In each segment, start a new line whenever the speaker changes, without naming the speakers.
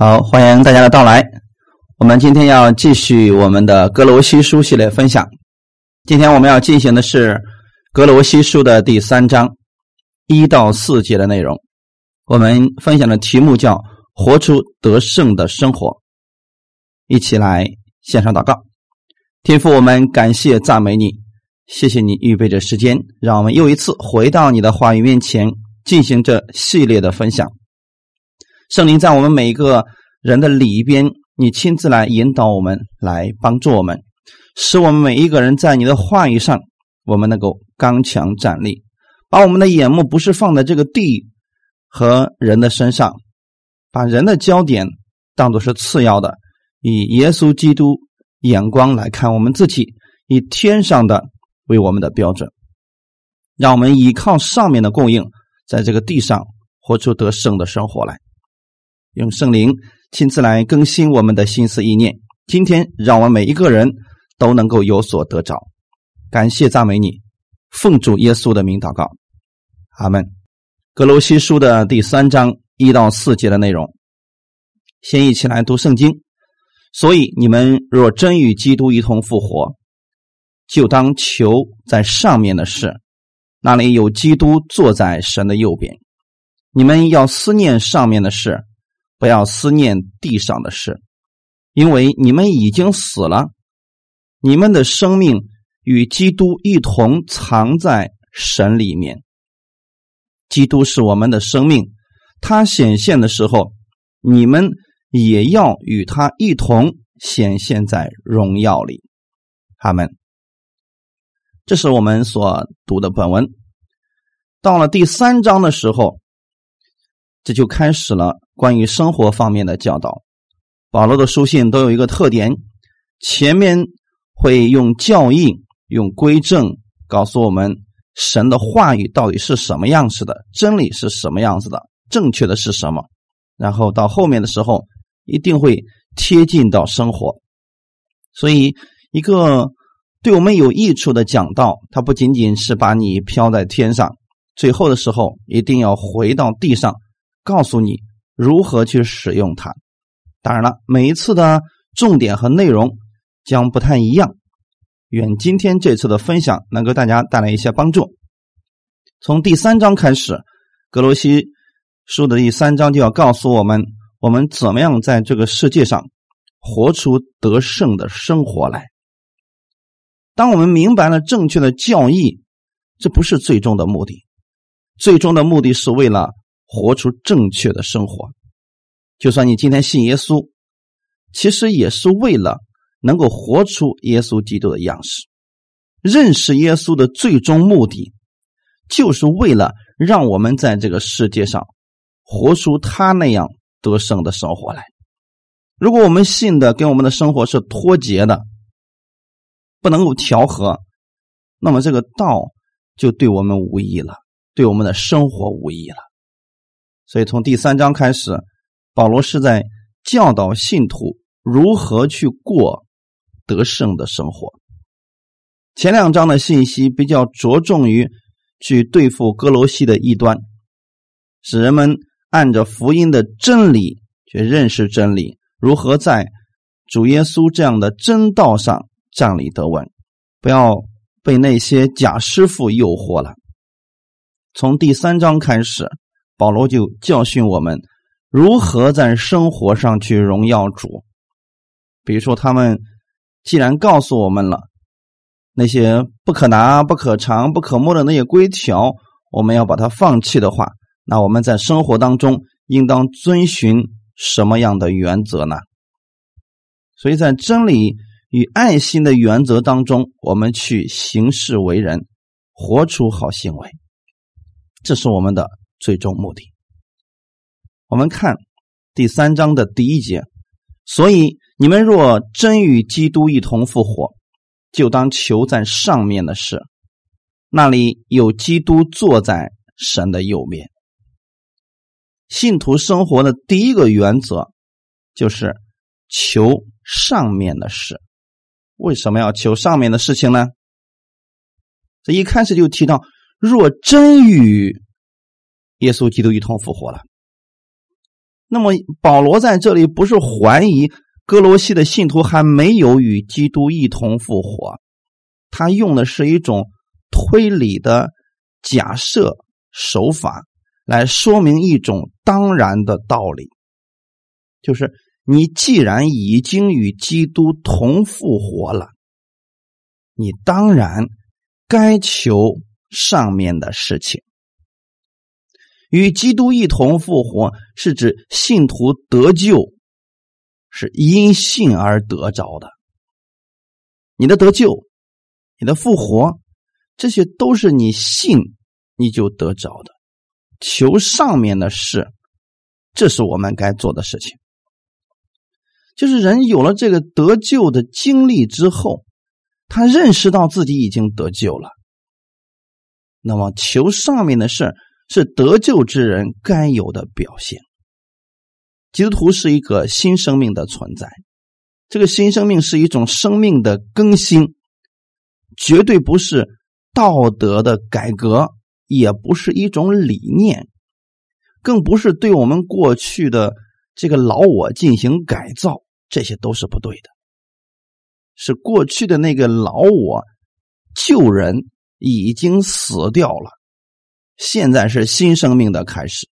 好，欢迎大家的到来。我们今天要继续我们的格罗西书系列分享。今天我们要进行的是格罗西书的第三章一到四节的内容。我们分享的题目叫“活出得胜的生活”。一起来线上祷告，天父，我们感谢赞美你，谢谢你预备着时间，让我们又一次回到你的话语面前，进行这系列的分享。圣灵在我们每一个人的里边，你亲自来引导我们，来帮助我们，使我们每一个人在你的话语上，我们能够刚强站立，把我们的眼目不是放在这个地和人的身上，把人的焦点当作是次要的，以耶稣基督眼光来看我们自己，以天上的为我们的标准，让我们依靠上面的供应，在这个地上活出得胜的生活来。用圣灵亲自来更新我们的心思意念。今天，让我们每一个人都能够有所得着。感谢赞美你，奉主耶稣的名祷告，阿门。格罗西书的第三章一到四节的内容，先一起来读圣经。所以，你们若真与基督一同复活，就当求在上面的事，那里有基督坐在神的右边。你们要思念上面的事。不要思念地上的事，因为你们已经死了，你们的生命与基督一同藏在神里面。基督是我们的生命，他显现的时候，你们也要与他一同显现在荣耀里。他们，这是我们所读的本文。到了第三章的时候。这就开始了关于生活方面的教导。保罗的书信都有一个特点：前面会用教义、用规正告诉我们神的话语到底是什么样子的，真理是什么样子的，正确的是什么。然后到后面的时候，一定会贴近到生活。所以，一个对我们有益处的讲道，它不仅仅是把你飘在天上，最后的时候一定要回到地上。告诉你如何去使用它。当然了，每一次的重点和内容将不太一样。愿今天这次的分享能给大家带来一些帮助。从第三章开始，格罗西书的第三章就要告诉我们，我们怎么样在这个世界上活出得胜的生活来。当我们明白了正确的教义，这不是最终的目的，最终的目的是为了。活出正确的生活，就算你今天信耶稣，其实也是为了能够活出耶稣基督的样式。认识耶稣的最终目的，就是为了让我们在这个世界上活出他那样得胜的生活来。如果我们信的跟我们的生活是脱节的，不能够调和，那么这个道就对我们无益了，对我们的生活无益了。所以，从第三章开始，保罗是在教导信徒如何去过得胜的生活。前两章的信息比较着重于去对付哥罗西的异端，使人们按着福音的真理去认识真理，如何在主耶稣这样的真道上站立得稳，不要被那些假师傅诱惑了。从第三章开始。保罗就教训我们如何在生活上去荣耀主。比如说，他们既然告诉我们了那些不可拿、不可尝、不可摸的那些规条，我们要把它放弃的话，那我们在生活当中应当遵循什么样的原则呢？所以在真理与爱心的原则当中，我们去行事为人，活出好行为，这是我们的。最终目的，我们看第三章的第一节。所以你们若真与基督一同复活，就当求在上面的事，那里有基督坐在神的右边。信徒生活的第一个原则就是求上面的事。为什么要求上面的事情呢？这一开始就提到，若真与耶稣基督一同复活了，那么保罗在这里不是怀疑哥罗西的信徒还没有与基督一同复活，他用的是一种推理的假设手法来说明一种当然的道理，就是你既然已经与基督同复活了，你当然该求上面的事情。与基督一同复活，是指信徒得救是因信而得着的。你的得救，你的复活，这些都是你信你就得着的。求上面的事，这是我们该做的事情。就是人有了这个得救的经历之后，他认识到自己已经得救了，那么求上面的事。是得救之人该有的表现。基督徒是一个新生命的存在，这个新生命是一种生命的更新，绝对不是道德的改革，也不是一种理念，更不是对我们过去的这个老我进行改造，这些都是不对的。是过去的那个老我旧人已经死掉了。现在是新生命的开始，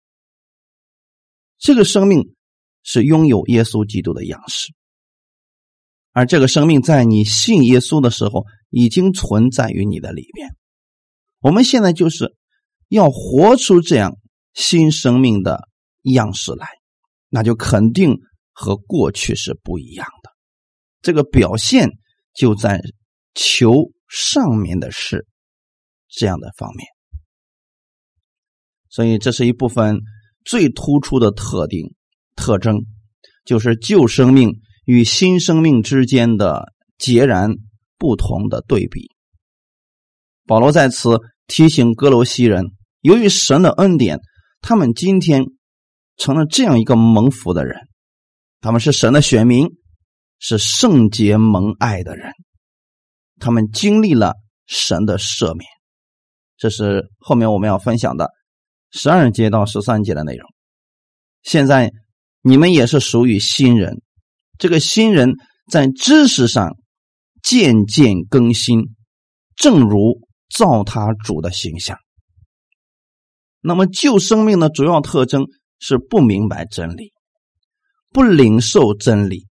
这个生命是拥有耶稣基督的样式，而这个生命在你信耶稣的时候已经存在于你的里边。我们现在就是要活出这样新生命的样式来，那就肯定和过去是不一样的。这个表现就在求上面的事这样的方面。所以，这是一部分最突出的特定特征，就是旧生命与新生命之间的截然不同的对比。保罗在此提醒哥罗西人，由于神的恩典，他们今天成了这样一个蒙福的人，他们是神的选民，是圣洁蒙爱的人，他们经历了神的赦免。这是后面我们要分享的。十二节到十三节的内容，现在你们也是属于新人，这个新人在知识上渐渐更新，正如造他主的形象。那么旧生命的主要特征是不明白真理，不领受真理，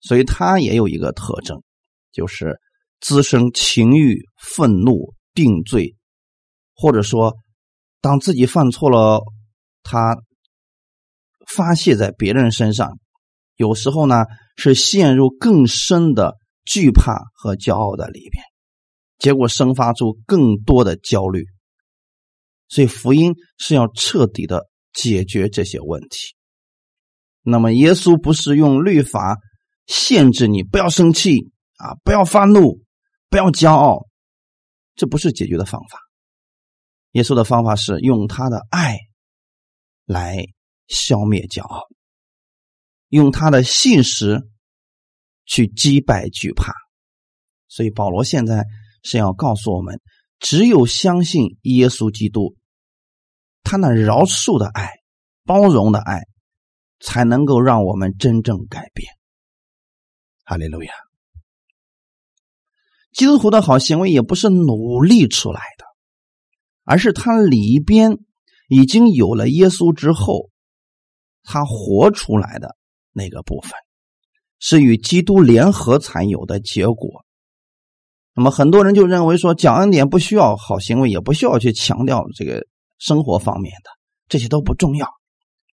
所以他也有一个特征，就是滋生情欲、愤怒、定罪，或者说。当自己犯错了，他发泄在别人身上，有时候呢是陷入更深的惧怕和骄傲的里边，结果生发出更多的焦虑。所以福音是要彻底的解决这些问题。那么耶稣不是用律法限制你不要生气啊，不要发怒，不要骄傲，这不是解决的方法。耶稣的方法是用他的爱来消灭骄傲，用他的信实去击败惧怕。所以保罗现在是要告诉我们：只有相信耶稣基督，他那饶恕的爱、包容的爱，才能够让我们真正改变。哈利路亚！基督徒的好行为也不是努力出来的。而是他里边已经有了耶稣之后，他活出来的那个部分，是与基督联合才有的结果。那么很多人就认为说，讲恩典不需要好行为，也不需要去强调这个生活方面的，这些都不重要。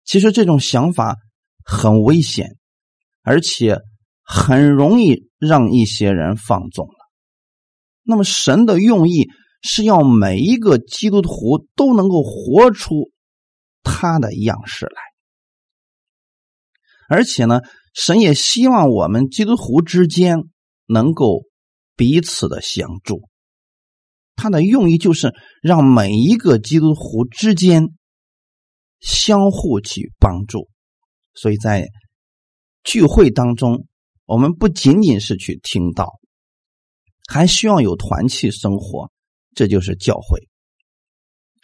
其实这种想法很危险，而且很容易让一些人放纵了。那么神的用意。是要每一个基督徒都能够活出他的样式来，而且呢，神也希望我们基督徒之间能够彼此的相助。他的用意就是让每一个基督徒之间相互去帮助。所以在聚会当中，我们不仅仅是去听到，还需要有团契生活。这就是教会，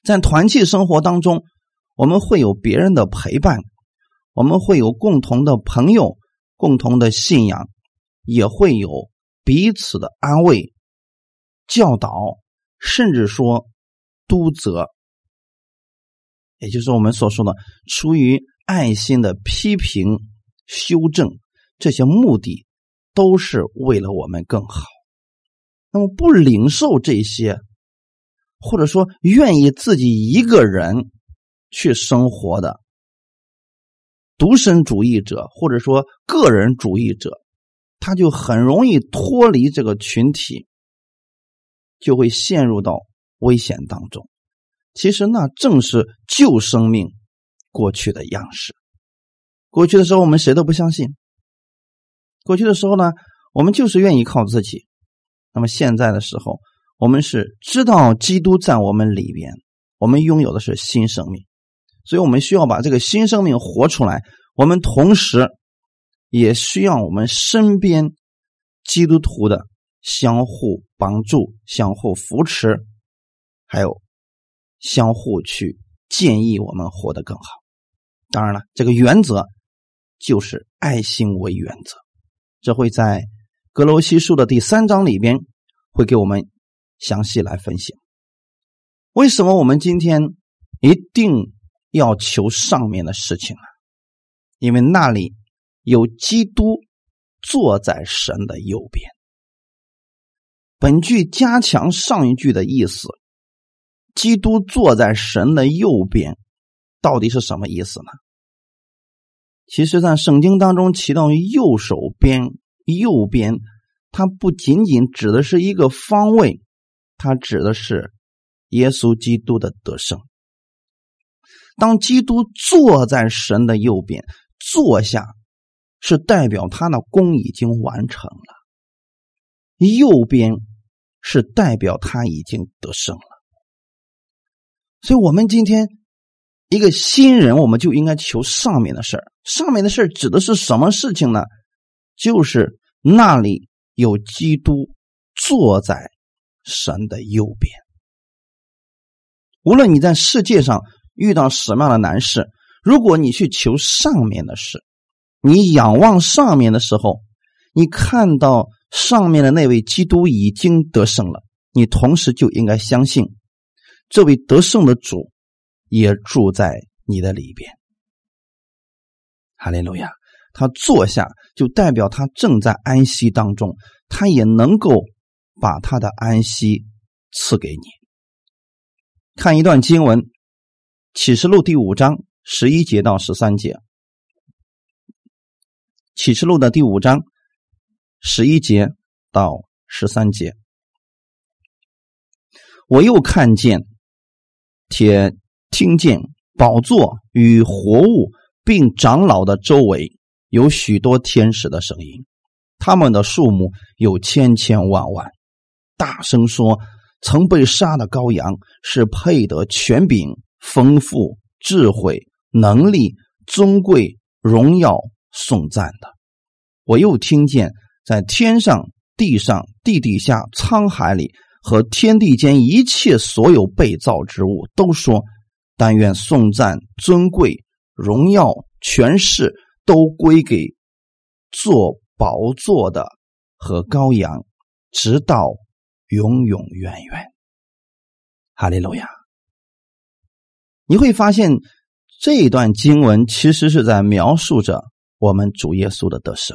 在团契生活当中，我们会有别人的陪伴，我们会有共同的朋友、共同的信仰，也会有彼此的安慰、教导，甚至说督责，也就是我们所说的出于爱心的批评、修正，这些目的都是为了我们更好。那么，不领受这些，或者说愿意自己一个人去生活的。独身主义者或者说个人主义者，他就很容易脱离这个群体，就会陷入到危险当中。其实那正是旧生命过去的样式。过去的时候，我们谁都不相信。过去的时候呢，我们就是愿意靠自己。那么现在的时候，我们是知道基督在我们里边，我们拥有的是新生命。所以我们需要把这个新生命活出来。我们同时也需要我们身边基督徒的相互帮助、相互扶持，还有相互去建议我们活得更好。当然了，这个原则就是爱心为原则。这会在格罗西书的第三章里边会给我们详细来分析。为什么我们今天一定？要求上面的事情呢，因为那里有基督坐在神的右边。本句加强上一句的意思，基督坐在神的右边，到底是什么意思呢？其实，在圣经当中提到右手边、右边，它不仅仅指的是一个方位，它指的是耶稣基督的得胜。当基督坐在神的右边，坐下是代表他的功已经完成了；右边是代表他已经得胜了。所以，我们今天一个新人，我们就应该求上面的事儿。上面的事儿指的是什么事情呢？就是那里有基督坐在神的右边。无论你在世界上。遇到什么样的难事，如果你去求上面的事，你仰望上面的时候，你看到上面的那位基督已经得胜了，你同时就应该相信，这位得胜的主也住在你的里边。哈利路亚！他坐下就代表他正在安息当中，他也能够把他的安息赐给你。看一段经文。启示录第五章十一节到十三节。启示录的第五章十一节到十三节，我又看见，且听见宝座与活物并长老的周围有许多天使的声音，他们的数目有千千万万，大声说：“曾被杀的羔羊是配得权柄。”丰富智慧能力尊贵荣耀颂赞的，我又听见在天上地上地底下沧海里和天地间一切所有被造之物都说：但愿颂赞尊贵荣耀权势都归给做宝座的和羔羊，直到永永远远。哈利路亚。你会发现，这段经文其实是在描述着我们主耶稣的得胜。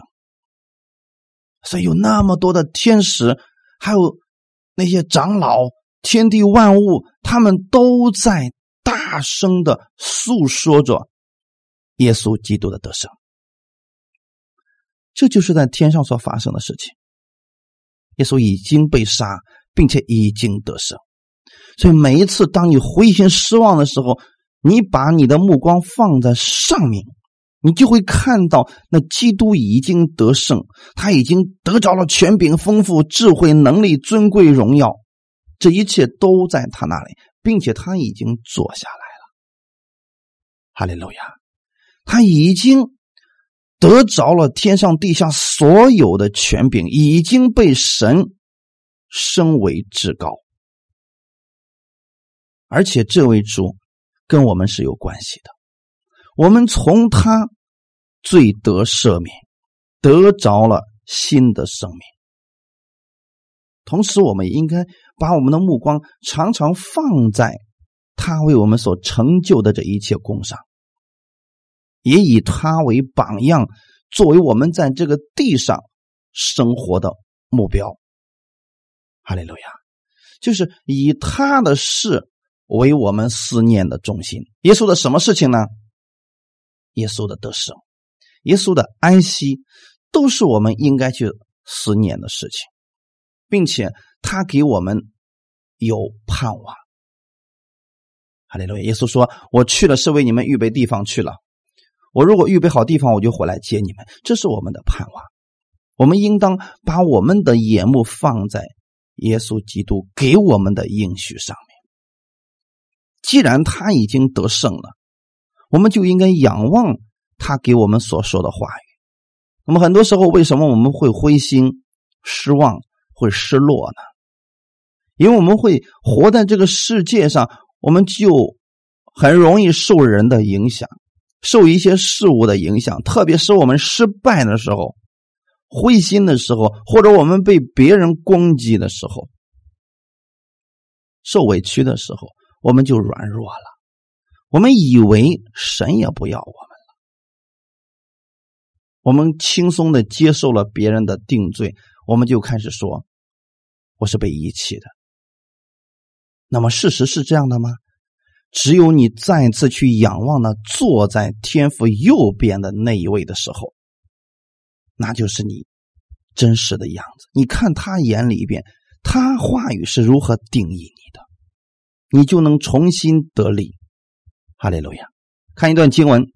所以有那么多的天使，还有那些长老、天地万物，他们都在大声的诉说着耶稣基督的得胜。这就是在天上所发生的事情。耶稣已经被杀，并且已经得胜。所以每一次，当你灰心失望的时候，你把你的目光放在上面，你就会看到那基督已经得胜，他已经得着了权柄、丰富、智慧、能力、尊贵、荣耀，这一切都在他那里，并且他已经坐下来了。哈利路亚！他已经得着了天上地下所有的权柄，已经被神升为至高。而且这位主跟我们是有关系的，我们从他罪得赦免，得着了新的生命。同时，我们也应该把我们的目光常常放在他为我们所成就的这一切功上，也以他为榜样，作为我们在这个地上生活的目标。哈利路亚，就是以他的事为我们思念的中心。耶稣的什么事情呢？耶稣的得胜，耶稣的安息，都是我们应该去思念的事情。并且他给我们有盼望。哈利路亚！耶稣说：“我去了，是为你们预备地方去了。我如果预备好地方，我就回来接你们。”这是我们的盼望。我们应当把我们的眼目放在耶稣基督给我们的应许上面。既然他已经得胜了，我们就应该仰望他给我们所说的话语。那么很多时候，为什么我们会灰心失望？会失落呢，因为我们会活在这个世界上，我们就很容易受人的影响，受一些事物的影响。特别是我们失败的时候、灰心的时候，或者我们被别人攻击的时候、受委屈的时候，我们就软弱了。我们以为神也不要我们了，我们轻松的接受了别人的定罪。我们就开始说，我是被遗弃的。那么事实是这样的吗？只有你再次去仰望那坐在天父右边的那一位的时候，那就是你真实的样子。你看他眼里边，他话语是如何定义你的，你就能重新得力。哈利路亚！看一段经文，《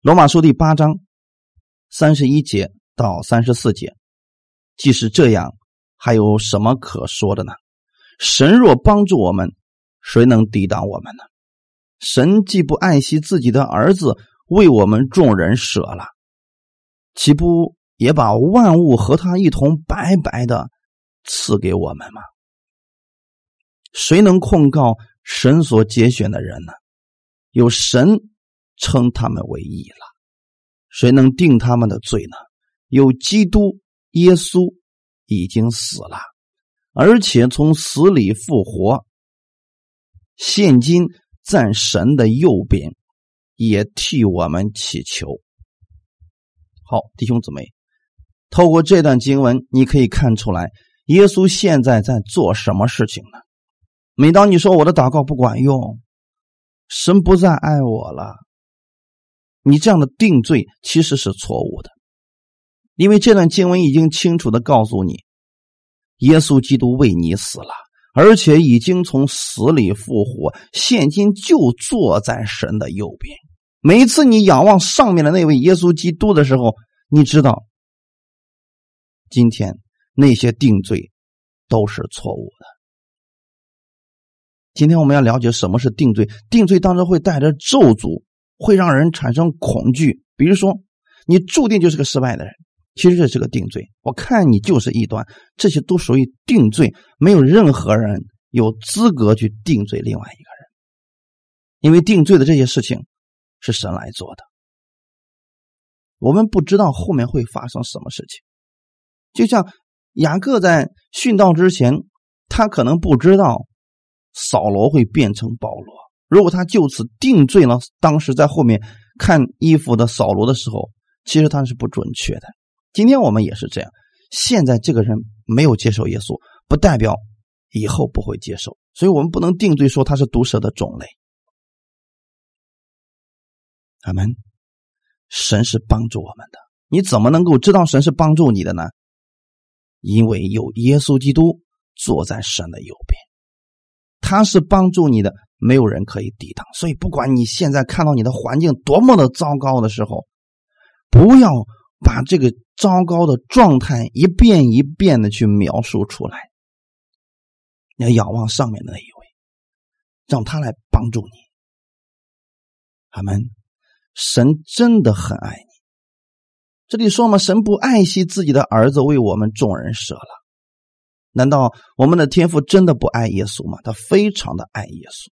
罗马书》第八章三十一节到三十四节。即使这样，还有什么可说的呢？神若帮助我们，谁能抵挡我们呢？神既不爱惜自己的儿子，为我们众人舍了，岂不也把万物和他一同白白的赐给我们吗？谁能控告神所拣选的人呢？有神称他们为义了，谁能定他们的罪呢？有基督。耶稣已经死了，而且从死里复活，现今在神的右边，也替我们祈求。好，弟兄姊妹，透过这段经文，你可以看出来，耶稣现在在做什么事情呢？每当你说我的祷告不管用，神不再爱我了，你这样的定罪其实是错误的。因为这段经文已经清楚的告诉你，耶稣基督为你死了，而且已经从死里复活，现今就坐在神的右边。每一次你仰望上面的那位耶稣基督的时候，你知道，今天那些定罪都是错误的。今天我们要了解什么是定罪，定罪当中会带着咒诅，会让人产生恐惧。比如说，你注定就是个失败的人。其实这是个定罪，我看你就是异端，这些都属于定罪，没有任何人有资格去定罪另外一个人，因为定罪的这些事情是神来做的，我们不知道后面会发生什么事情。就像雅各在殉道之前，他可能不知道扫罗会变成保罗，如果他就此定罪了，当时在后面看衣服的扫罗的时候，其实他是不准确的。今天我们也是这样。现在这个人没有接受耶稣，不代表以后不会接受，所以我们不能定罪说他是毒蛇的种类。阿门。神是帮助我们的，你怎么能够知道神是帮助你的呢？因为有耶稣基督坐在神的右边，他是帮助你的，没有人可以抵挡。所以，不管你现在看到你的环境多么的糟糕的时候，不要。把这个糟糕的状态一遍一遍的去描述出来，你要仰望上面的那一位，让他来帮助你。阿门。神真的很爱你。这里说嘛，神不爱惜自己的儿子，为我们众人舍了。难道我们的天父真的不爱耶稣吗？他非常的爱耶稣，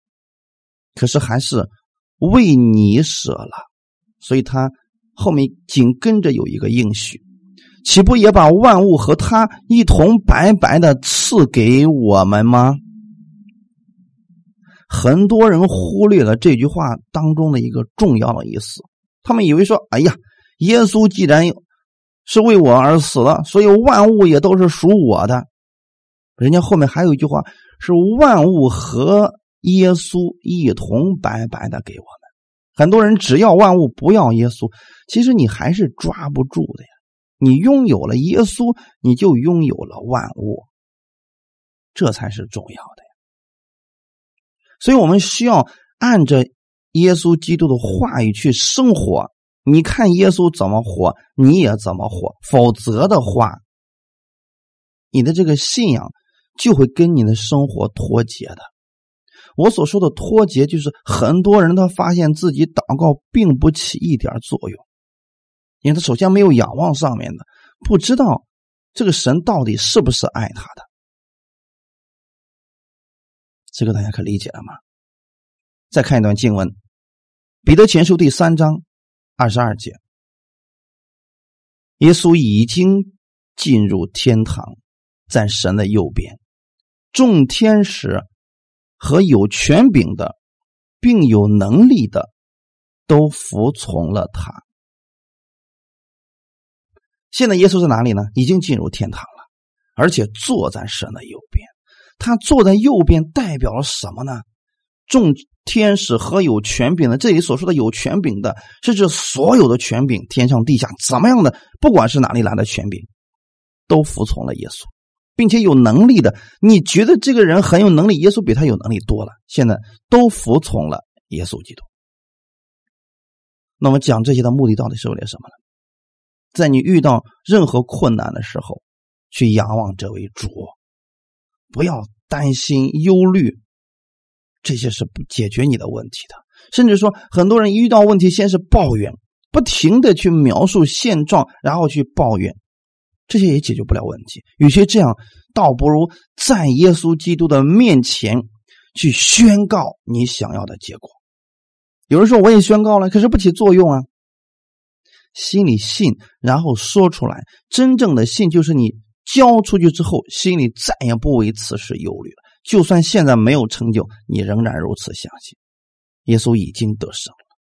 可是还是为你舍了，所以他后面紧跟着有一个应许，岂不也把万物和他一同白白的赐给我们吗？很多人忽略了这句话当中的一个重要的意思，他们以为说：“哎呀，耶稣既然是为我而死了，所以万物也都是属我的。”人家后面还有一句话是：“万物和耶稣一同白白的给我们。”很多人只要万物，不要耶稣，其实你还是抓不住的呀。你拥有了耶稣，你就拥有了万物，这才是重要的呀。所以我们需要按着耶稣基督的话语去生活。你看耶稣怎么活，你也怎么活。否则的话，你的这个信仰就会跟你的生活脱节的。我所说的脱节，就是很多人他发现自己祷告并不起一点作用，因为他首先没有仰望上面的，不知道这个神到底是不是爱他的。这个大家可理解了吗？再看一段经文，《彼得前书》第三章二十二节，耶稣已经进入天堂，在神的右边，众天使和有权柄的，并有能力的，都服从了他。现在耶稣在哪里呢？已经进入天堂了，而且坐在神的右边。他坐在右边，代表了什么呢？众天使和有权柄的，这里所说的有权柄的，是指所有的权柄，天上地下怎么样的，不管是哪里来的权柄，都服从了耶稣，并且有能力的。你觉得这个人很有能力，耶稣比他有能力多了。现在都服从了耶稣基督。那么讲这些的目的到底是为了什么呢？在你遇到任何困难的时候，去仰望这位主。不要担心、忧虑，这些是不解决你的问题的。甚至说，很多人一遇到问题，先是抱怨，不停的去描述现状，然后去抱怨，这些也解决不了问题。与其这样，倒不如在耶稣基督的面前去宣告你想要的结果。有人说，我也宣告了，可是不起作用啊。心里信，然后说出来，真正的信就是你。交出去之后，心里再也不为此事忧虑了。就算现在没有成就，你仍然如此相信，耶稣已经得胜了。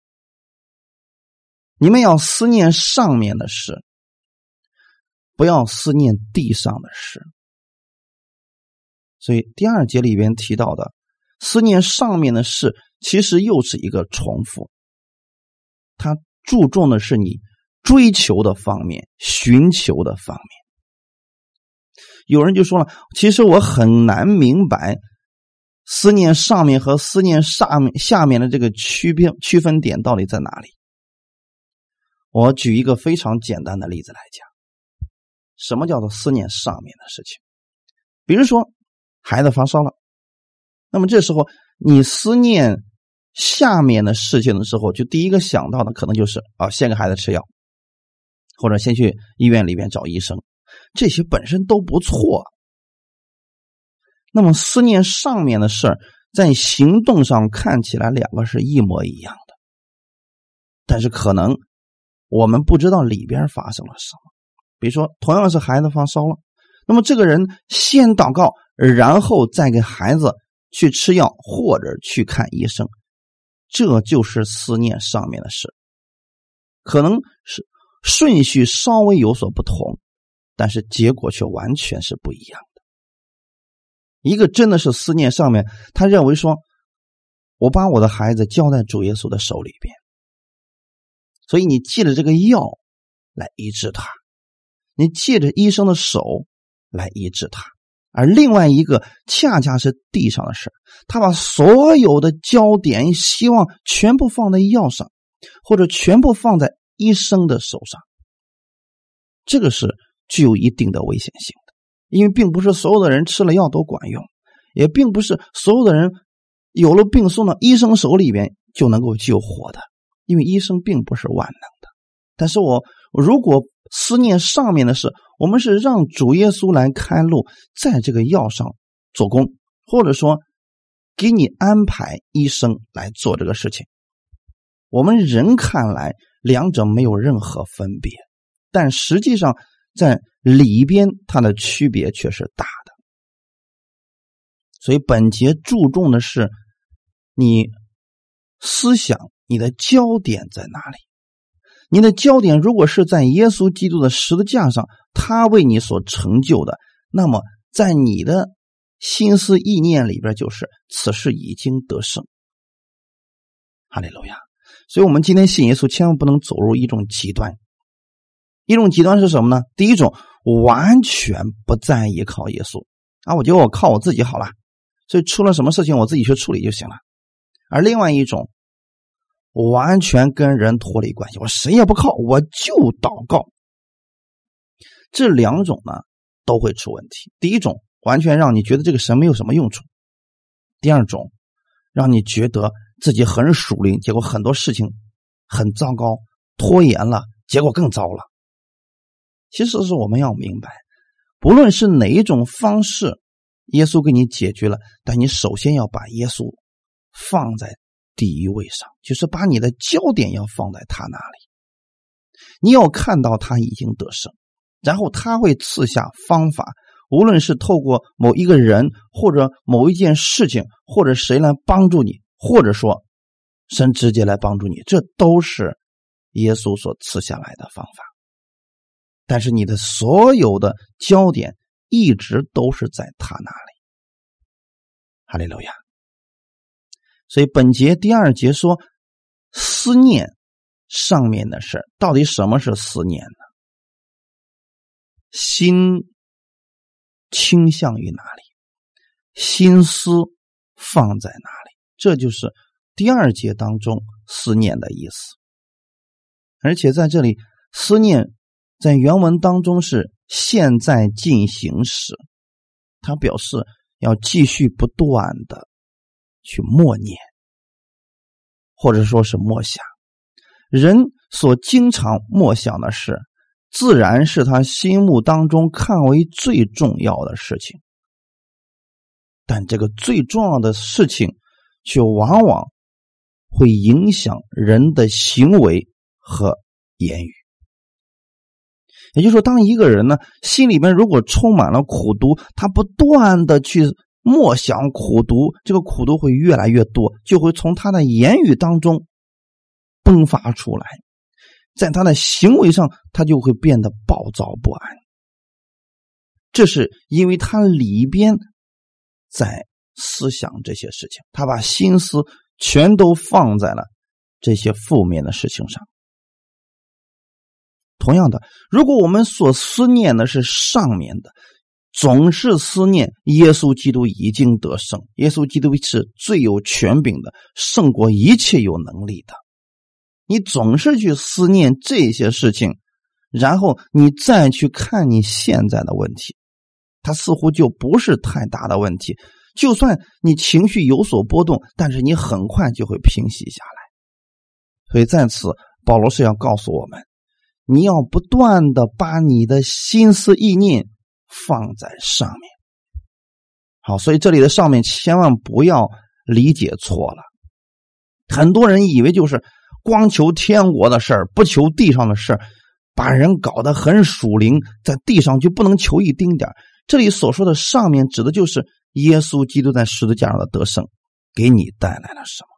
你们要思念上面的事，不要思念地上的事。所以第二节里边提到的思念上面的事，其实又是一个重复。他注重的是你追求的方面、寻求的方面。有人就说了：“其实我很难明白，思念上面和思念上面下面的这个区别区分点到底在哪里。”我举一个非常简单的例子来讲，什么叫做思念上面的事情？比如说孩子发烧了，那么这时候你思念下面的事情的时候，就第一个想到的可能就是啊，先给孩子吃药，或者先去医院里边找医生。这些本身都不错，那么思念上面的事儿，在行动上看起来两个是一模一样的，但是可能我们不知道里边发生了什么。比如说，同样是孩子发烧了，那么这个人先祷告，然后再给孩子去吃药或者去看医生，这就是思念上面的事，可能是顺序稍微有所不同。但是结果却完全是不一样的。一个真的是思念上面，他认为说，我把我的孩子交在主耶稣的手里边，所以你借着这个药来医治他，你借着医生的手来医治他。而另外一个恰恰是地上的事他把所有的焦点、希望全部放在药上，或者全部放在医生的手上，这个是。具有一定的危险性的，因为并不是所有的人吃了药都管用，也并不是所有的人有了病送到医生手里边就能够救活的，因为医生并不是万能的。但是我如果思念上面的事，我们是让主耶稣来开路，在这个药上做工，或者说给你安排医生来做这个事情。我们人看来两者没有任何分别，但实际上在里边它的区别却是大的。所以本节注重的是你思想，你的焦点在哪里？你的焦点如果是在耶稣基督的十字架上，他为你所成就的，那么在你的心思意念里边，就是此事已经得胜。哈利路亚！所以，我们今天信耶稣，千万不能走入一种极端。一种极端是什么呢？第一种，完全不再依靠耶稣啊，我觉得我靠我自己好了，所以出了什么事情，我自己去处理就行了。而另外一种，完全跟人脱离关系，我谁也不靠，我就祷告。这两种呢，都会出问题。第一种，完全让你觉得这个神没有什么用处；第二种，让你觉得。自己很属灵，结果很多事情很糟糕，拖延了，结果更糟了。其实是我们要明白，不论是哪一种方式，耶稣给你解决了，但你首先要把耶稣放在第一位上，就是把你的焦点要放在他那里。你要看到他已经得胜，然后他会赐下方法，无论是透过某一个人，或者某一件事情，或者谁来帮助你。或者说，神直接来帮助你，这都是耶稣所赐下来的方法。但是你的所有的焦点一直都是在他那里。哈利路亚。所以本节第二节说，思念上面的事到底什么是思念呢？心倾向于哪里？心思放在哪里？这就是第二节当中思念的意思，而且在这里思念在原文当中是现在进行时，它表示要继续不断的去默念，或者说是默想。人所经常默想的事，自然是他心目当中看为最重要的事情，但这个最重要的事情。却往往会影响人的行为和言语。也就是说，当一个人呢心里面如果充满了苦毒，他不断的去默想苦读，这个苦读会越来越多，就会从他的言语当中迸发出来，在他的行为上，他就会变得暴躁不安。这是因为他里边在。思想这些事情，他把心思全都放在了这些负面的事情上。同样的，如果我们所思念的是上面的，总是思念耶稣基督已经得胜，耶稣基督是最有权柄的，胜过一切有能力的。你总是去思念这些事情，然后你再去看你现在的问题，它似乎就不是太大的问题。就算你情绪有所波动，但是你很快就会平息下来。所以在此，保罗是要告诉我们：你要不断的把你的心思意念放在上面。好，所以这里的上面千万不要理解错了。很多人以为就是光求天国的事儿，不求地上的事儿，把人搞得很属灵，在地上就不能求一丁点这里所说的上面，指的就是。耶稣基督在十字架上的得胜，给你带来了什么？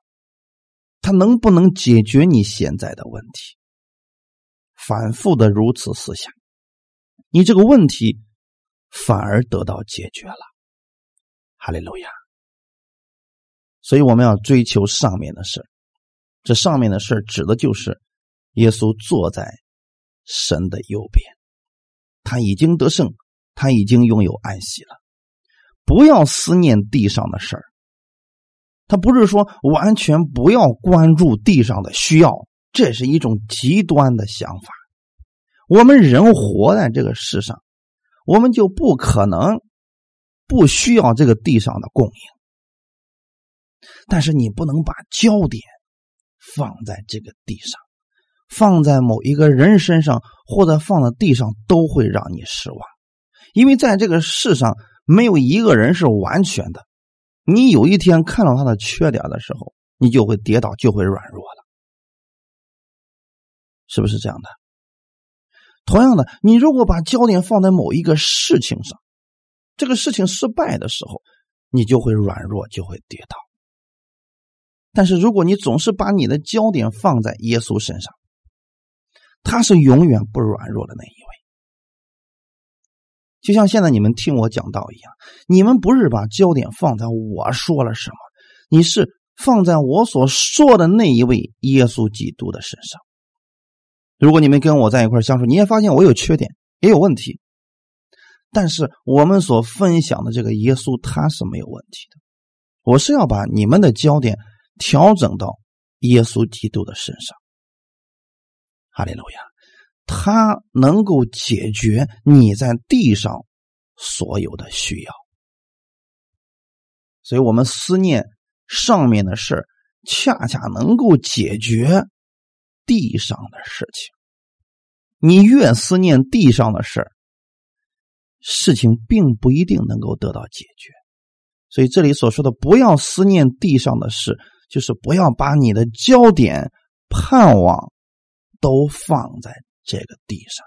他能不能解决你现在的问题？反复的如此思想，你这个问题反而得到解决了。哈利路亚！所以我们要追求上面的事这上面的事指的就是耶稣坐在神的右边，他已经得胜，他已经拥有安息了。不要思念地上的事儿，他不是说完全不要关注地上的需要，这是一种极端的想法。我们人活在这个世上，我们就不可能不需要这个地上的供应。但是你不能把焦点放在这个地上，放在某一个人身上，或者放在地上，都会让你失望，因为在这个世上。没有一个人是完全的，你有一天看到他的缺点的时候，你就会跌倒，就会软弱了。是不是这样的？同样的，你如果把焦点放在某一个事情上，这个事情失败的时候，你就会软弱，就会跌倒。但是如果你总是把你的焦点放在耶稣身上，他是永远不软弱的那一位。就像现在你们听我讲道一样，你们不是把焦点放在我说了什么，你是放在我所说的那一位耶稣基督的身上。如果你们跟我在一块相处，你也发现我有缺点，也有问题，但是我们所分享的这个耶稣他是没有问题的。我是要把你们的焦点调整到耶稣基督的身上。哈利路亚。他能够解决你在地上所有的需要，所以我们思念上面的事恰恰能够解决地上的事情。你越思念地上的事事情并不一定能够得到解决。所以这里所说的“不要思念地上的事”，就是不要把你的焦点、盼望都放在。这个地上，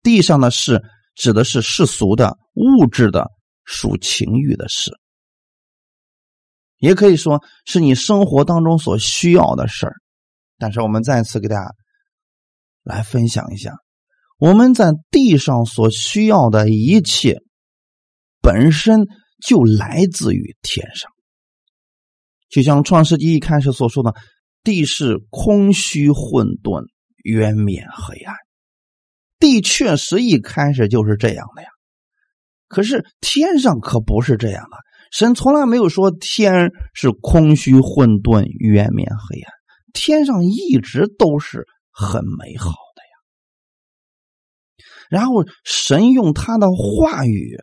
地上的事指的是世俗的、物质的、属情欲的事，也可以说是你生活当中所需要的事儿。但是，我们再次给大家来分享一下，我们在地上所需要的一切，本身就来自于天上。就像《创世纪》一开始所说的：“地是空虚混沌。”渊面黑暗，地确实一开始就是这样的呀。可是天上可不是这样的，神从来没有说天是空虚混沌、渊面黑暗，天上一直都是很美好的呀。然后神用他的话语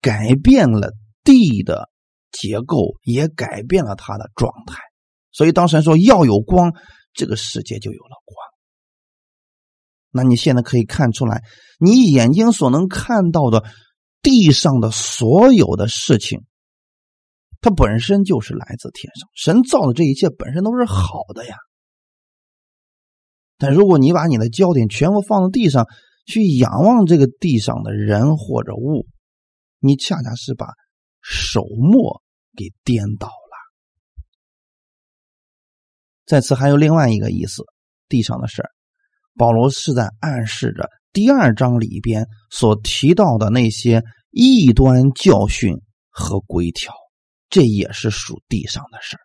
改变了地的结构，也改变了他的状态。所以当神说要有光，这个世界就有了光。那你现在可以看出来，你眼睛所能看到的地上的所有的事情，它本身就是来自天上。神造的这一切本身都是好的呀。但如果你把你的焦点全部放在地上，去仰望这个地上的人或者物，你恰恰是把手墨给颠倒了。在此还有另外一个意思，地上的事儿。保罗是在暗示着第二章里边所提到的那些异端教训和规条，这也是属地上的事儿。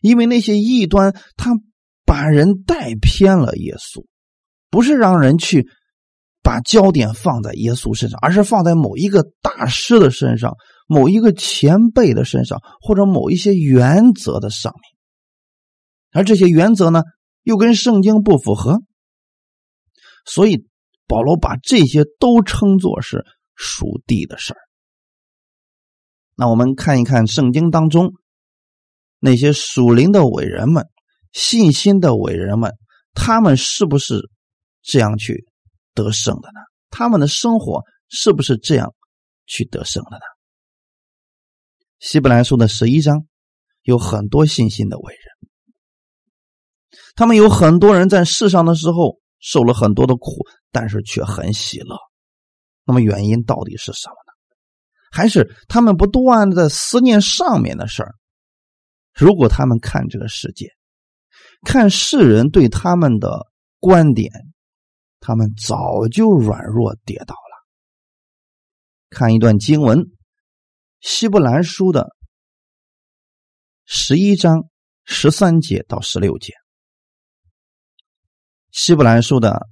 因为那些异端，他把人带偏了耶稣，不是让人去把焦点放在耶稣身上，而是放在某一个大师的身上、某一个前辈的身上，或者某一些原则的上面。而这些原则呢，又跟圣经不符合。所以，保罗把这些都称作是属地的事儿。那我们看一看圣经当中那些属灵的伟人们、信心的伟人们，他们是不是这样去得胜的呢？他们的生活是不是这样去得胜的呢？希伯来书的十一章有很多信心的伟人，他们有很多人在世上的时候。受了很多的苦，但是却很喜乐。那么原因到底是什么呢？还是他们不断的思念上面的事儿？如果他们看这个世界，看世人对他们的观点，他们早就软弱跌倒了。看一段经文，《希伯兰书》的十一章十三节到十六节。希伯来书的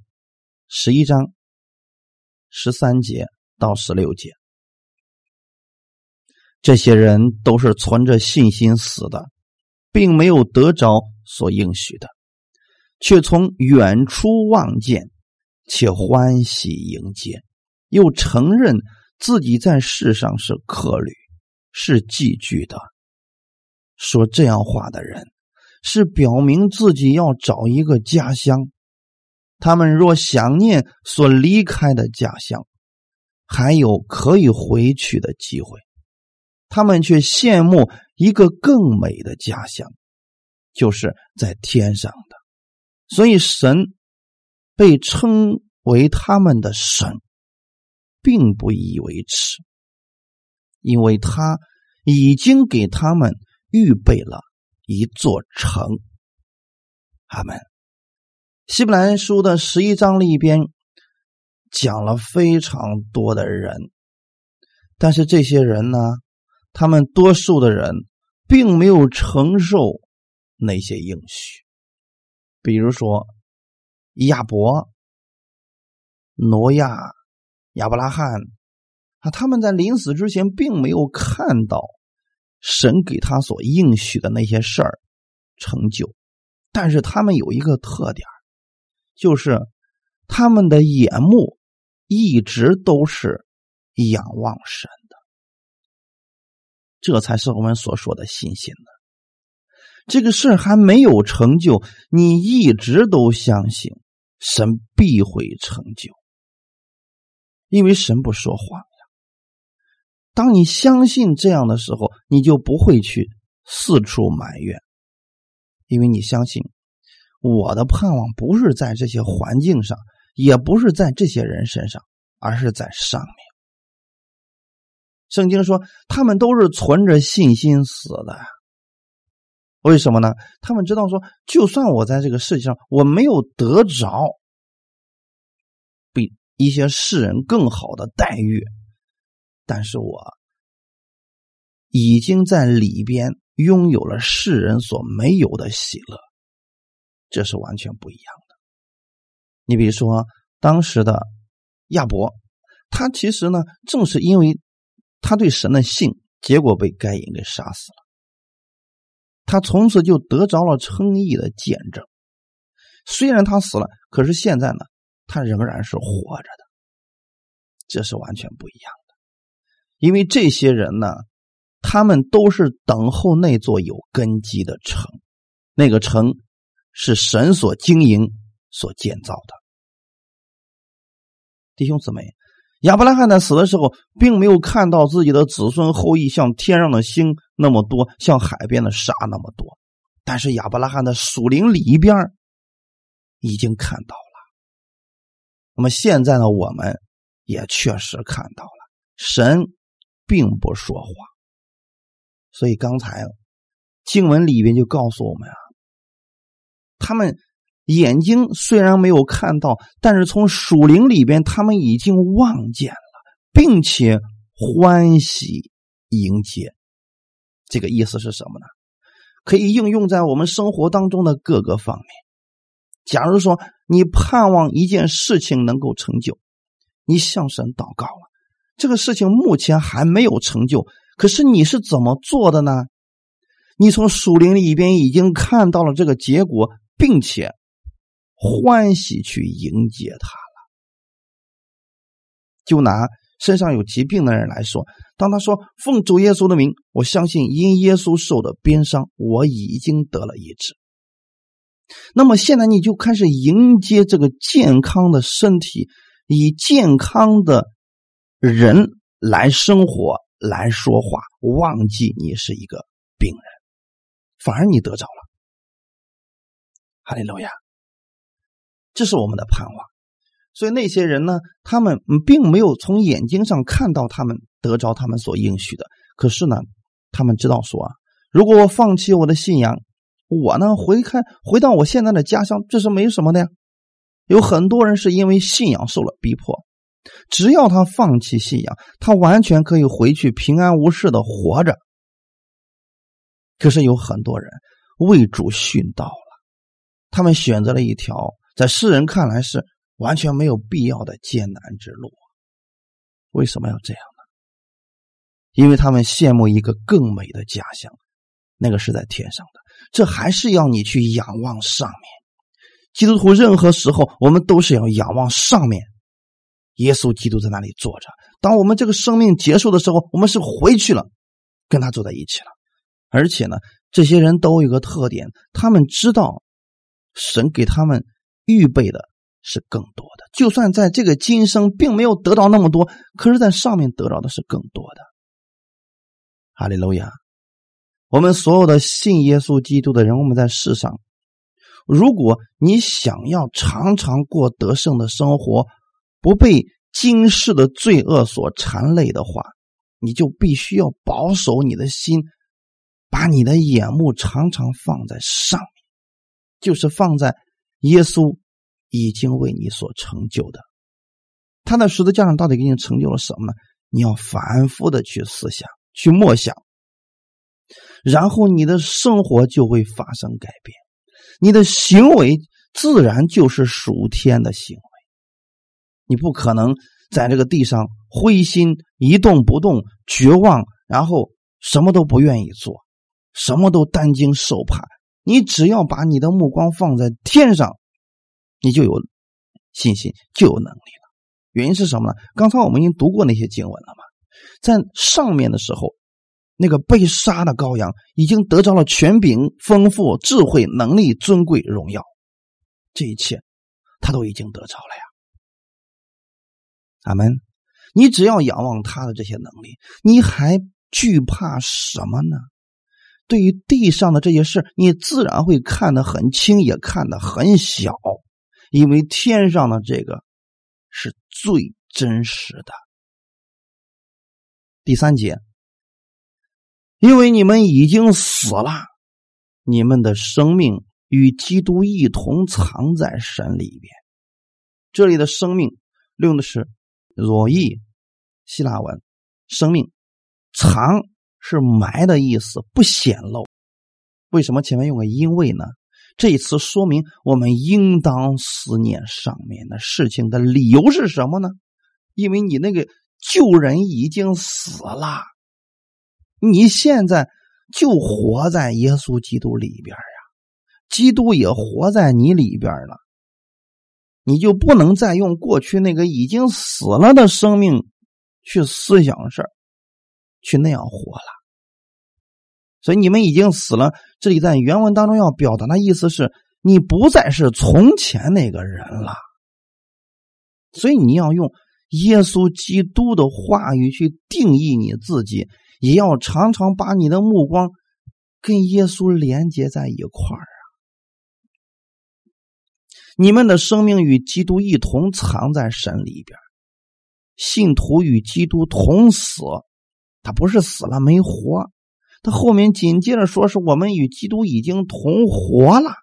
十一章十三节到十六节，这些人都是存着信心死的，并没有得着所应许的，却从远处望见，且欢喜迎接，又承认自己在世上是客旅，是寄居的。说这样话的人，是表明自己要找一个家乡。他们若想念所离开的家乡，还有可以回去的机会，他们却羡慕一个更美的家乡，就是在天上的。所以神被称为他们的神，并不以为耻，因为他已经给他们预备了一座城。阿门。希伯来书的十一章里边讲了非常多的人，但是这些人呢，他们多数的人并没有承受那些应许，比如说亚伯、挪亚、亚伯拉罕啊，他们在临死之前并没有看到神给他所应许的那些事儿成就，但是他们有一个特点。就是他们的眼目一直都是仰望神，这才是我们所说的信心呢。这个事还没有成就，你一直都相信神必会成就，因为神不说谎呀。当你相信这样的时候，你就不会去四处埋怨，因为你相信。我的盼望不是在这些环境上，也不是在这些人身上，而是在上面。圣经说，他们都是存着信心死的。为什么呢？他们知道说，就算我在这个世界上我没有得着比一些世人更好的待遇，但是我已经在里边拥有了世人所没有的喜乐。这是完全不一样的。你比如说，当时的亚伯，他其实呢，正是因为他对神的信，结果被该隐给杀死了。他从此就得着了称义的见证。虽然他死了，可是现在呢，他仍然是活着的。这是完全不一样的。因为这些人呢，他们都是等候那座有根基的城，那个城。是神所经营、所建造的，弟兄姊妹，亚伯拉罕在死的时候，并没有看到自己的子孙后裔像天上的星那么多，像海边的沙那么多，但是亚伯拉罕的属灵里边已经看到了。那么现在呢，我们也确实看到了，神并不说谎，所以刚才经文里边就告诉我们啊。他们眼睛虽然没有看到，但是从属灵里边，他们已经望见了，并且欢喜迎接。这个意思是什么呢？可以应用在我们生活当中的各个方面。假如说你盼望一件事情能够成就，你向神祷告了，这个事情目前还没有成就，可是你是怎么做的呢？你从属灵里边已经看到了这个结果。并且欢喜去迎接他了。就拿身上有疾病的人来说，当他说“奉主耶稣的名”，我相信因耶稣受的鞭伤，我已经得了医治。那么现在你就开始迎接这个健康的身体，以健康的人来生活、来说话，忘记你是一个病人，反而你得着了。哈利路亚，这是我们的盼望。所以那些人呢，他们并没有从眼睛上看到他们得着他们所应许的。可是呢，他们知道说啊，如果我放弃我的信仰，我呢回看回到我现在的家乡，这是没什么的呀。有很多人是因为信仰受了逼迫，只要他放弃信仰，他完全可以回去平安无事的活着。可是有很多人为主殉道了。他们选择了一条在世人看来是完全没有必要的艰难之路。为什么要这样呢？因为他们羡慕一个更美的家乡，那个是在天上的。这还是要你去仰望上面。基督徒任何时候，我们都是要仰望上面。耶稣基督在那里坐着。当我们这个生命结束的时候，我们是回去了，跟他坐在一起了。而且呢，这些人都有个特点，他们知道。神给他们预备的是更多的，就算在这个今生并没有得到那么多，可是在上面得到的是更多的。哈利路亚！我们所有的信耶稣基督的人，我们在世上，如果你想要常常过得胜的生活，不被今世的罪恶所缠累的话，你就必须要保守你的心，把你的眼目常常放在上面，就是放在耶稣已经为你所成就的。他在十字架上到底给你成就了什么呢？你要反复的去思想、去默想，然后你的生活就会发生改变，你的行为自然就是属天的行为。你不可能在这个地上灰心一动不动、绝望，然后什么都不愿意做，什么都担惊受怕。你只要把你的目光放在天上，你就有信心，就有能力了。原因是什么呢？刚才我们已经读过那些经文了嘛，在上面的时候，那个被杀的羔羊已经得着了权柄、丰富、智慧、能力、尊贵、荣耀，这一切他都已经得着了呀。阿门！你只要仰望他的这些能力，你还惧怕什么呢？对于地上的这些事，你自然会看得很轻，也看得很小，因为天上的这个。是最真实的。第三节，因为你们已经死了，你们的生命与基督一同藏在神里边。这里的生命用的是罗意希腊文，生命藏是埋的意思，不显露。为什么前面用个因为呢？这一次说明我们应当思念上面的事情的理由是什么呢？因为你那个旧人已经死了，你现在就活在耶稣基督里边呀，基督也活在你里边了，你就不能再用过去那个已经死了的生命去思想事儿，去那样活了。所以你们已经死了。这里在原文当中要表达的意思是你不再是从前那个人了。所以你要用耶稣基督的话语去定义你自己，也要常常把你的目光跟耶稣连接在一块儿啊。你们的生命与基督一同藏在神里边，信徒与基督同死，他不是死了没活。他后面紧接着说：“是我们与基督已经同活了，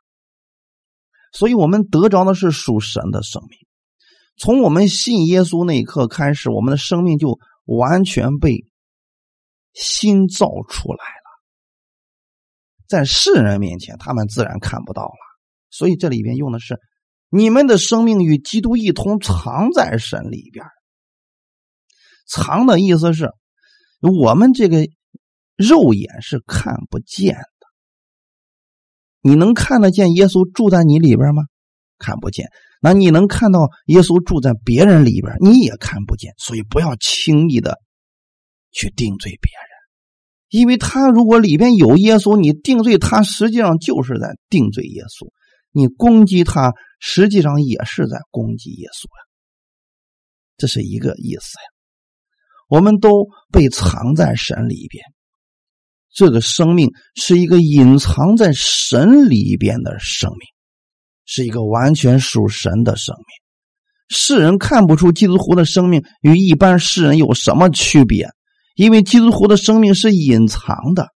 所以我们得着的是属神的生命。从我们信耶稣那一刻开始，我们的生命就完全被新造出来了。在世人面前，他们自然看不到了。所以这里边用的是你们的生命与基督一同藏在神里边。藏的意思是我们这个。”肉眼是看不见的，你能看得见耶稣住在你里边吗？看不见。那你能看到耶稣住在别人里边，你也看不见。所以不要轻易的去定罪别人，因为他如果里边有耶稣，你定罪他，实际上就是在定罪耶稣；你攻击他，实际上也是在攻击耶稣呀。这是一个意思呀。我们都被藏在神里边。这个生命是一个隐藏在神里边的生命，是一个完全属神的生命。世人看不出基督徒的生命与一般世人有什么区别，因为基督徒的生命是隐藏的。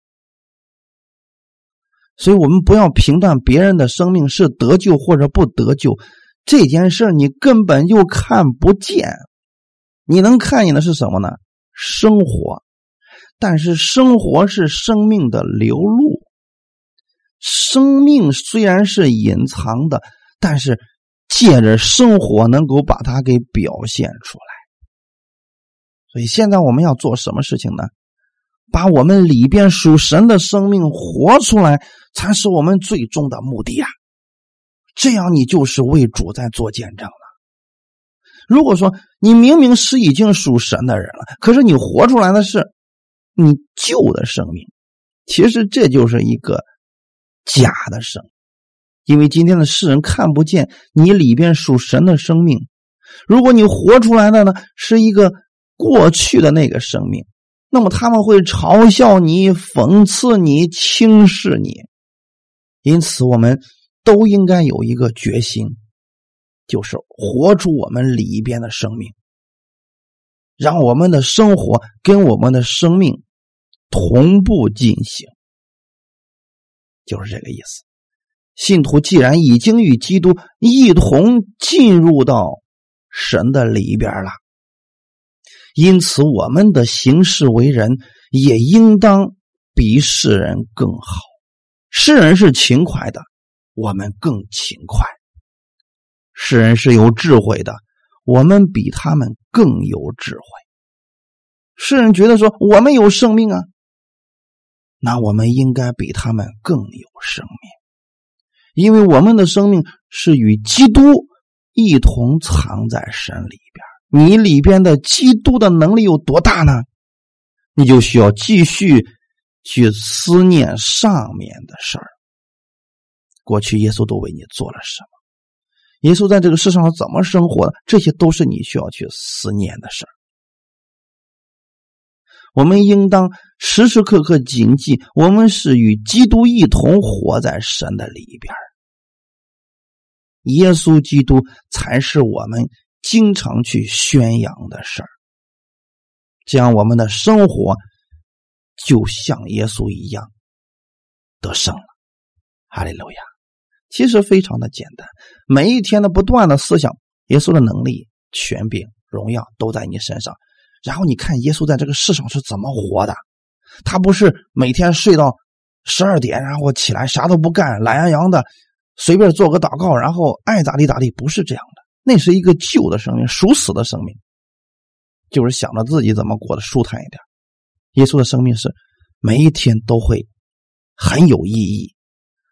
所以，我们不要评断别人的生命是得救或者不得救这件事你根本就看不见。你能看见的是什么呢？生活。但是生活是生命的流露，生命虽然是隐藏的，但是借着生活能够把它给表现出来。所以现在我们要做什么事情呢？把我们里边属神的生命活出来，才是我们最终的目的啊！这样你就是为主在做见证了。如果说你明明是已经属神的人了，可是你活出来的是。你旧的生命，其实这就是一个假的生命，因为今天的世人看不见你里边属神的生命。如果你活出来的呢是一个过去的那个生命，那么他们会嘲笑你、讽刺你、轻视你。因此，我们都应该有一个决心，就是活出我们里边的生命，让我们的生活跟我们的生命同步进行，就是这个意思。信徒既然已经与基督一同进入到神的里边了，因此我们的行事为人也应当比世人更好。世人是勤快的，我们更勤快；世人是有智慧的，我们比他们更有智慧。世人觉得说我们有生命啊，那我们应该比他们更有生命。因为我们的生命是与基督一同藏在神里边，你里边的基督的能力有多大呢？你就需要继续去思念上面的事儿。过去耶稣都为你做了什么？耶稣在这个世上怎么生活的？这些都是你需要去思念的事儿。我们应当时时刻刻谨记，我们是与基督一同活在神的里边。耶稣基督才是我们经常去宣扬的事儿，这样我们的生活就像耶稣一样得胜了。哈利路亚！其实非常的简单，每一天的不断的思想，耶稣的能力、权柄、荣耀都在你身上。然后你看耶稣在这个世上是怎么活的？他不是每天睡到十二点，然后起来啥都不干，懒洋洋的。随便做个祷告，然后爱咋地咋地，不是这样的。那是一个旧的生命，属死的生命，就是想着自己怎么过得舒坦一点。耶稣的生命是每一天都会很有意义，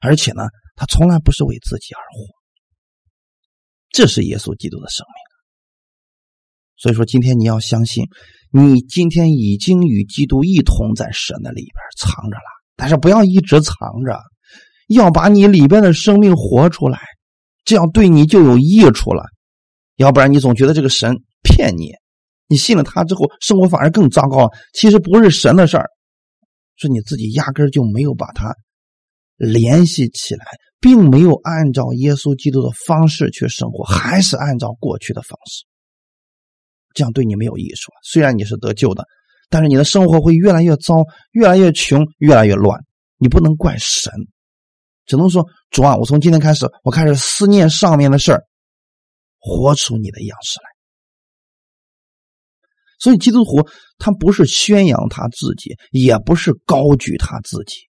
而且呢，他从来不是为自己而活。这是耶稣基督的生命。所以说，今天你要相信，你今天已经与基督一同在神的里边藏着了，但是不要一直藏着。要把你里边的生命活出来，这样对你就有益处了。要不然你总觉得这个神骗你，你信了他之后，生活反而更糟糕。其实不是神的事儿，是你自己压根就没有把它联系起来，并没有按照耶稣基督的方式去生活，还是按照过去的方式，这样对你没有益处。虽然你是得救的，但是你的生活会越来越糟，越来越穷，越来越乱。你不能怪神。只能说主啊，我从今天开始，我开始思念上面的事儿，活出你的样式来。所以基督徒他不是宣扬他自己，也不是高举他自己，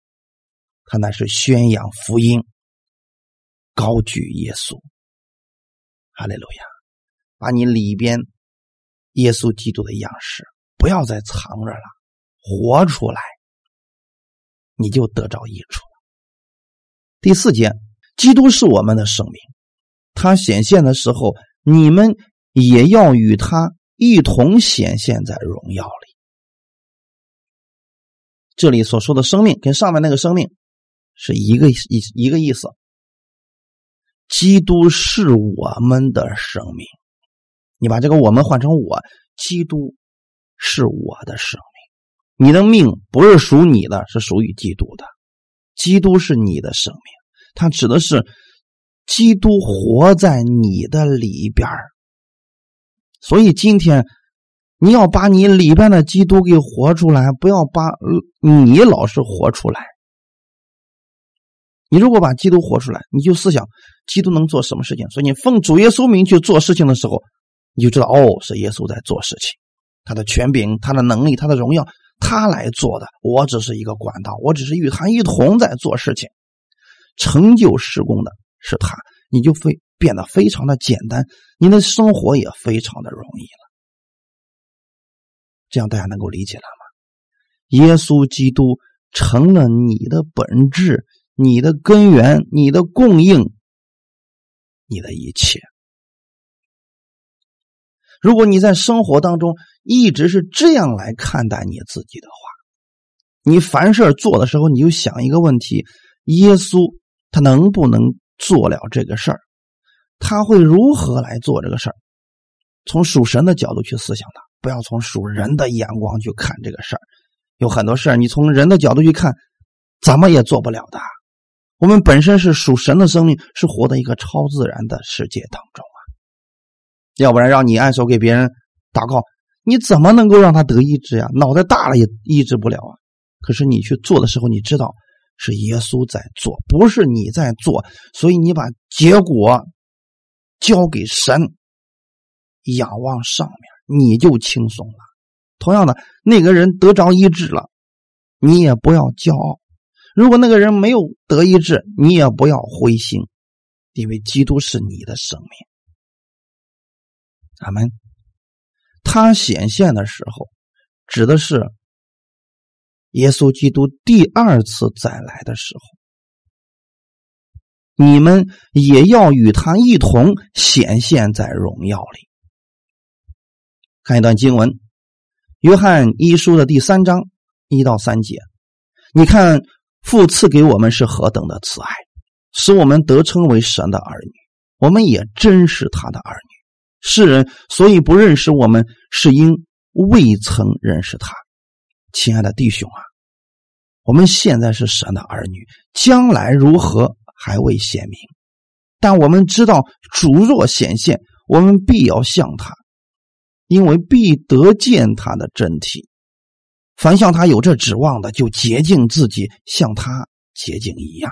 他乃是宣扬福音，高举耶稣。哈利路亚！把你里边耶稣基督的样式不要再藏着了，活出来，你就得着益处了。第四节，基督是我们的生命，他显现的时候，你们也要与他一同显现在荣耀里。这里所说的生命跟上面那个生命是一个意一个意思。基督是我们的生命，你把这个“我们”换成“我”，基督是我的生命，你的命不是属你的，是属于基督的。基督是你的生命，它指的是基督活在你的里边所以今天你要把你里边的基督给活出来，不要把你老是活出来。你如果把基督活出来，你就思想基督能做什么事情。所以你奉主耶稣名去做事情的时候，你就知道哦，是耶稣在做事情，他的权柄、他的能力、他的荣耀。他来做的，我只是一个管道，我只是与他一同在做事情，成就施工的是他，你就会变得非常的简单，你的生活也非常的容易了。这样大家能够理解了吗？耶稣基督成了你的本质、你的根源、你的供应、你的一切。如果你在生活当中一直是这样来看待你自己的话，你凡事做的时候，你就想一个问题：耶稣他能不能做了这个事儿？他会如何来做这个事儿？从属神的角度去思想他，不要从属人的眼光去看这个事儿。有很多事儿，你从人的角度去看，怎么也做不了的。我们本身是属神的生命，是活在一个超自然的世界当中。要不然让你按手给别人祷告，你怎么能够让他得医治呀？脑袋大了也医治不了啊。可是你去做的时候，你知道是耶稣在做，不是你在做，所以你把结果交给神，仰望上面，你就轻松了。同样的，那个人得着医治了，你也不要骄傲；如果那个人没有得医治，你也不要灰心，因为基督是你的生命。阿门。他显现的时候，指的是耶稣基督第二次再来的时候，你们也要与他一同显现在荣耀里。看一段经文。约翰一书的第三章一到三节，你看父赐给我们是何等的慈爱，使我们得称为神的儿女。我们也真是他的儿女。世人所以不认识我们，是因未曾认识他。亲爱的弟兄啊，我们现在是神的儿女，将来如何还未显明。但我们知道，主若显现，我们必要向他。因为必得见他的真体，凡向他有这指望的，就洁净自己，像他洁净一样。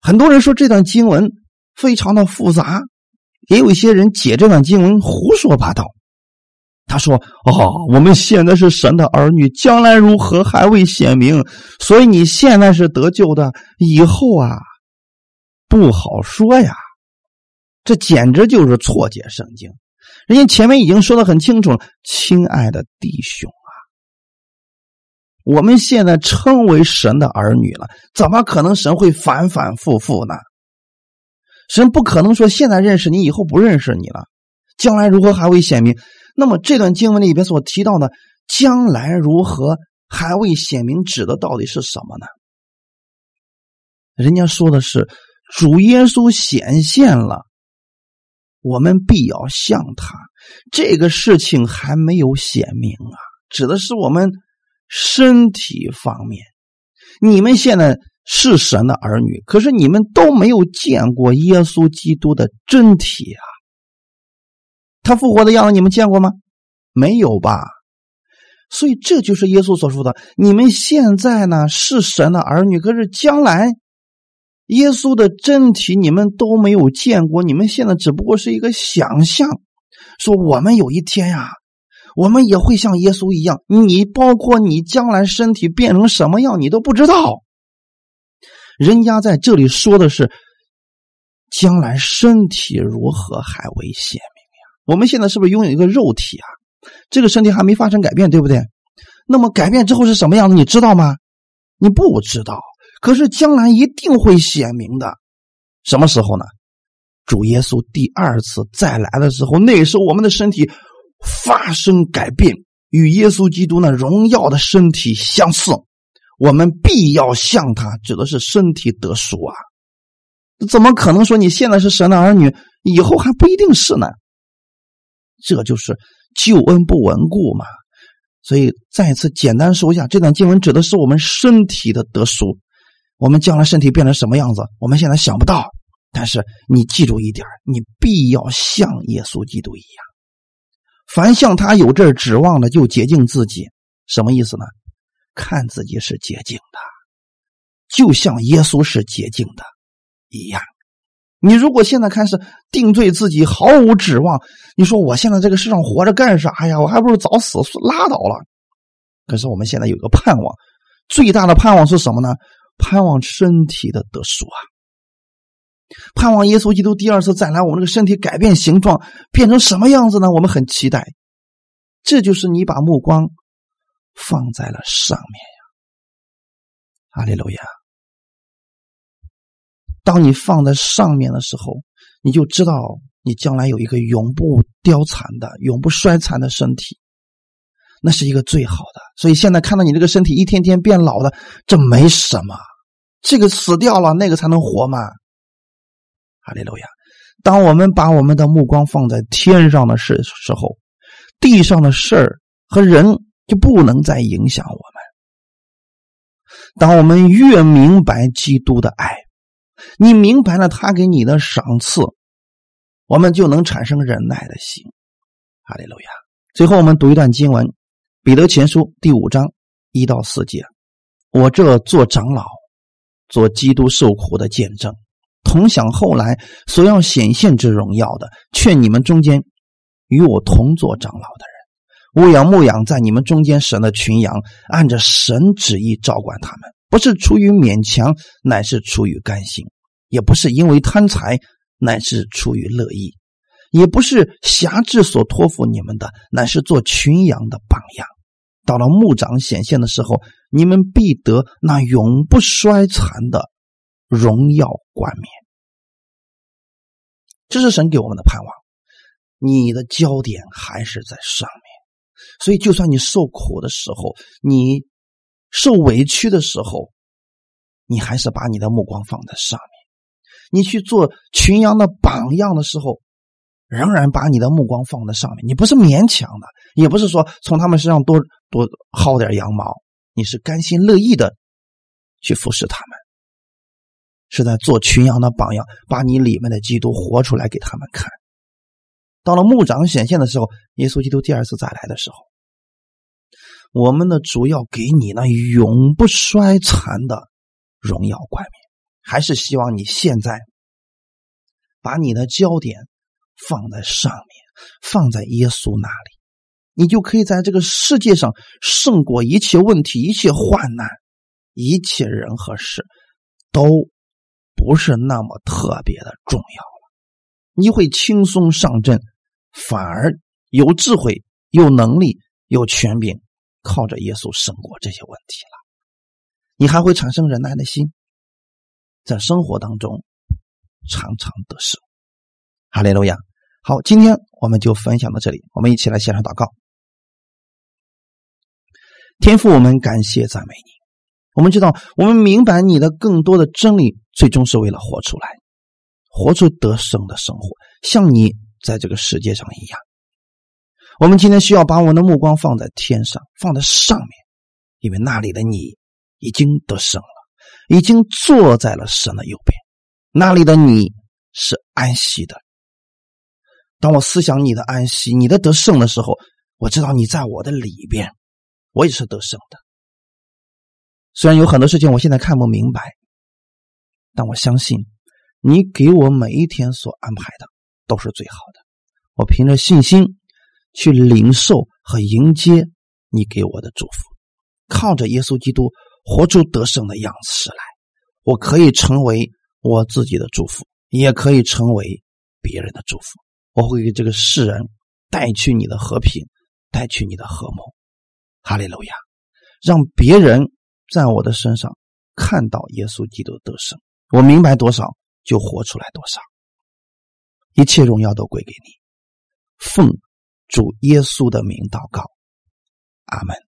很多人说这段经文非常的复杂，也有一些人解这段经文胡说八道。他说：“哦，我们现在是神的儿女，将来如何还未显明，所以你现在是得救的，以后啊不好说呀。”这简直就是错解圣经。人家前面已经说的很清楚了，亲爱的弟兄啊，我们现在称为神的儿女了，怎么可能神会反反复复呢？神不可能说现在认识你，以后不认识你了，将来如何还未显明？那么这段经文里边所提到的将来如何还未显明，指的到底是什么呢？人家说的是主耶稣显现了。我们必要向他，这个事情还没有显明啊，指的是我们身体方面。你们现在是神的儿女，可是你们都没有见过耶稣基督的真体啊。他复活的样子你们见过吗？没有吧？所以这就是耶稣所说的：你们现在呢是神的儿女，可是将来。耶稣的真体你们都没有见过，你们现在只不过是一个想象。说我们有一天呀，我们也会像耶稣一样。你包括你将来身体变成什么样，你都不知道。人家在这里说的是将来身体如何还未显明呀？我们现在是不是拥有一个肉体啊？这个身体还没发生改变，对不对？那么改变之后是什么样子？你知道吗？你不知道。可是将来一定会显明的，什么时候呢？主耶稣第二次再来的时候，那时候我们的身体发生改变，与耶稣基督那荣耀的身体相似，我们必要向他，指的是身体得赎啊！怎么可能说你现在是神的儿女，以后还不一定是呢？这就是救恩不稳固嘛。所以再次简单说一下，这段经文指的是我们身体的得赎。我们将来身体变成什么样子？我们现在想不到。但是你记住一点，你必要像耶稣基督一样，凡像他有这指望的，就洁净自己。什么意思呢？看自己是洁净的，就像耶稣是洁净的一样。你如果现在开始定罪自己，毫无指望，你说我现在这个世上活着干啥呀？我还不如早死拉倒了。可是我们现在有个盼望，最大的盼望是什么呢？盼望身体的得赎啊！盼望耶稣基督第二次再来，我们这个身体改变形状，变成什么样子呢？我们很期待。这就是你把目光放在了上面呀，阿利路亚！当你放在上面的时候，你就知道你将来有一个永不凋残的、永不衰残的身体。那是一个最好的，所以现在看到你这个身体一天天变老的，这没什么。这个死掉了，那个才能活嘛。哈利路亚！当我们把我们的目光放在天上的事时候，地上的事儿和人就不能再影响我们。当我们越明白基督的爱，你明白了他给你的赏赐，我们就能产生忍耐的心。哈利路亚！最后，我们读一段经文，《彼得前书》第五章一到四节。我这做长老，做基督受苦的见证，同享后来所要显现之荣耀的，劝你们中间与我同做长老的人。牧养牧养在你们中间神的群羊，按着神旨意照管他们，不是出于勉强，乃是出于甘心；也不是因为贪财，乃是出于乐意；也不是辖制所托付你们的，乃是做群羊的榜样。到了牧长显现的时候，你们必得那永不衰残的荣耀冠冕。这是神给我们的盼望。你的焦点还是在上面。所以，就算你受苦的时候，你受委屈的时候，你还是把你的目光放在上面。你去做群羊的榜样的时候，仍然把你的目光放在上面。你不是勉强的，也不是说从他们身上多多薅点羊毛，你是甘心乐意的去服侍他们，是在做群羊的榜样，把你里面的基督活出来给他们看。到了牧长显现的时候，耶稣基督第二次再来的时候，我们的主要给你那永不衰残的荣耀冠冕，还是希望你现在把你的焦点放在上面，放在耶稣那里，你就可以在这个世界上胜过一切问题、一切患难、一切人和事，都不是那么特别的重要了，你会轻松上阵。反而有智慧、有能力、有权柄，靠着耶稣胜过这些问题了。你还会产生忍耐的心，在生活当中常常得胜。哈利路亚！好，今天我们就分享到这里，我们一起来献上祷告。天父，我们感谢赞美你。我们知道，我们明白你的更多的真理，最终是为了活出来，活出得胜的生活，像你。在这个世界上一样，我们今天需要把我们的目光放在天上，放在上面，因为那里的你已经得胜了，已经坐在了神的右边，那里的你是安息的。当我思想你的安息、你的得胜的时候，我知道你在我的里边，我也是得胜的。虽然有很多事情我现在看不明白，但我相信你给我每一天所安排的。都是最好的。我凭着信心去领受和迎接你给我的祝福，靠着耶稣基督活出得胜的样式来，我可以成为我自己的祝福，也可以成为别人的祝福。我会给这个世人带去你的和平，带去你的和睦。哈利路亚！让别人在我的身上看到耶稣基督的得胜。我明白多少，就活出来多少。一切荣耀都归给你，奉主耶稣的名祷告，阿门。